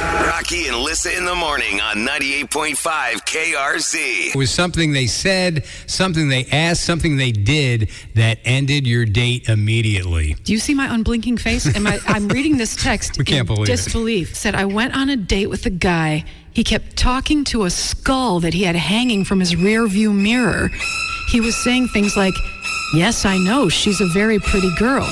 Rocky and Lissa in the morning on 98.5 KRZ. It was something they said, something they asked, something they did that ended your date immediately. Do you see my unblinking face? Am I, I'm reading this text We can't in believe it. disbelief. Said I went on a date with a guy. He kept talking to a skull that he had hanging from his rear view mirror. He was saying things like, "Yes, I know, she's a very pretty girl."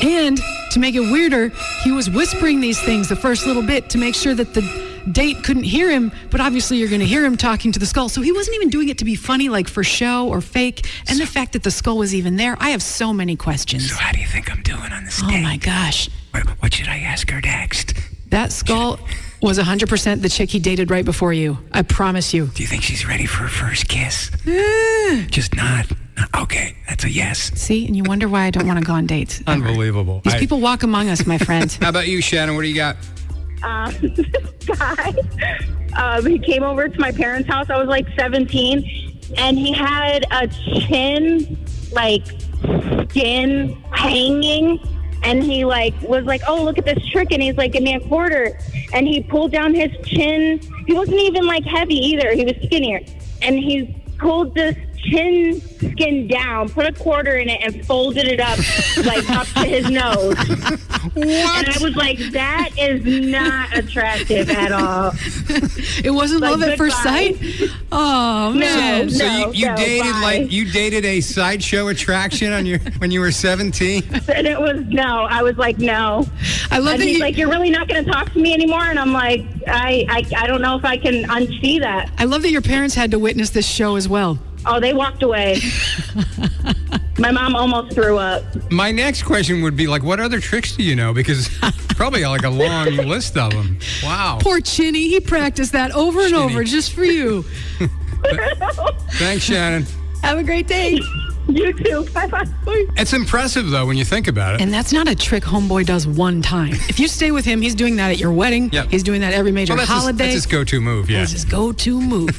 And to make it weirder, he was whispering these things the first little bit to make sure that the date couldn't hear him, but obviously you're going to hear him talking to the skull. So he wasn't even doing it to be funny, like for show or fake. And the fact that the skull was even there, I have so many questions. So, how do you think I'm doing on this Oh date? my gosh. What, what should I ask her next? That skull was 100% the chick he dated right before you. I promise you. Do you think she's ready for her first kiss? Just not. Okay, that's a yes. See, and you wonder why I don't want to go on dates. ever. Unbelievable. These I- people walk among us, my friend. How about you, Shannon? What do you got? um, this guy. Um, he came over to my parents' house. I was like 17, and he had a chin, like skin hanging. And he like was like, "Oh, look at this trick!" And he's like, "Give me a quarter." And he pulled down his chin. He wasn't even like heavy either. He was skinnier, and he pulled this chin skin down, put a quarter in it, and folded it up like up to his nose. And I was like, that is not attractive at all. It wasn't Like, love at first goodbye. sight. Oh man. so no, you, you no, dated bye. like you dated a sideshow attraction on your when you were 17? And it was no. I was like, no. I love And that he's you. like, you're really not going to talk to me anymore. And I'm like, I, I, I don't know if I can unsee that. I love that your parents had to witness this show as well. Oh, they walked away. My mom almost threw up. My next question would be like, what other tricks do you know? Because probably like a long list of them. Wow. Poor Chinny, he practiced that over and Chinny. over just for you. Thanks, Shannon. Have a great day. You too. Bye bye. It's impressive though when you think about it. And that's not a trick Homeboy does one time. If you stay with him, he's doing that at your wedding. Yep. He's doing that every major Well, that's his, holiday. that's his go-to move. Yeah. That's his go-to move.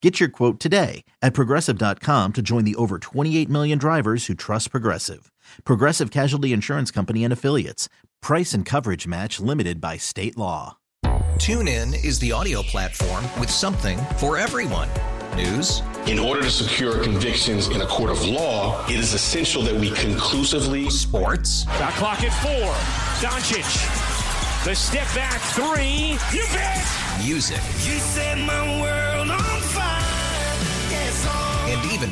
Get your quote today at progressive.com to join the over 28 million drivers who trust Progressive. Progressive Casualty Insurance Company and Affiliates. Price and coverage match limited by state law. TuneIn is the audio platform with something for everyone. News, In order to secure convictions in a court of law, it is essential that we conclusively sports, Got clock at four. Doncic. The step back three. You bet. music, You set my world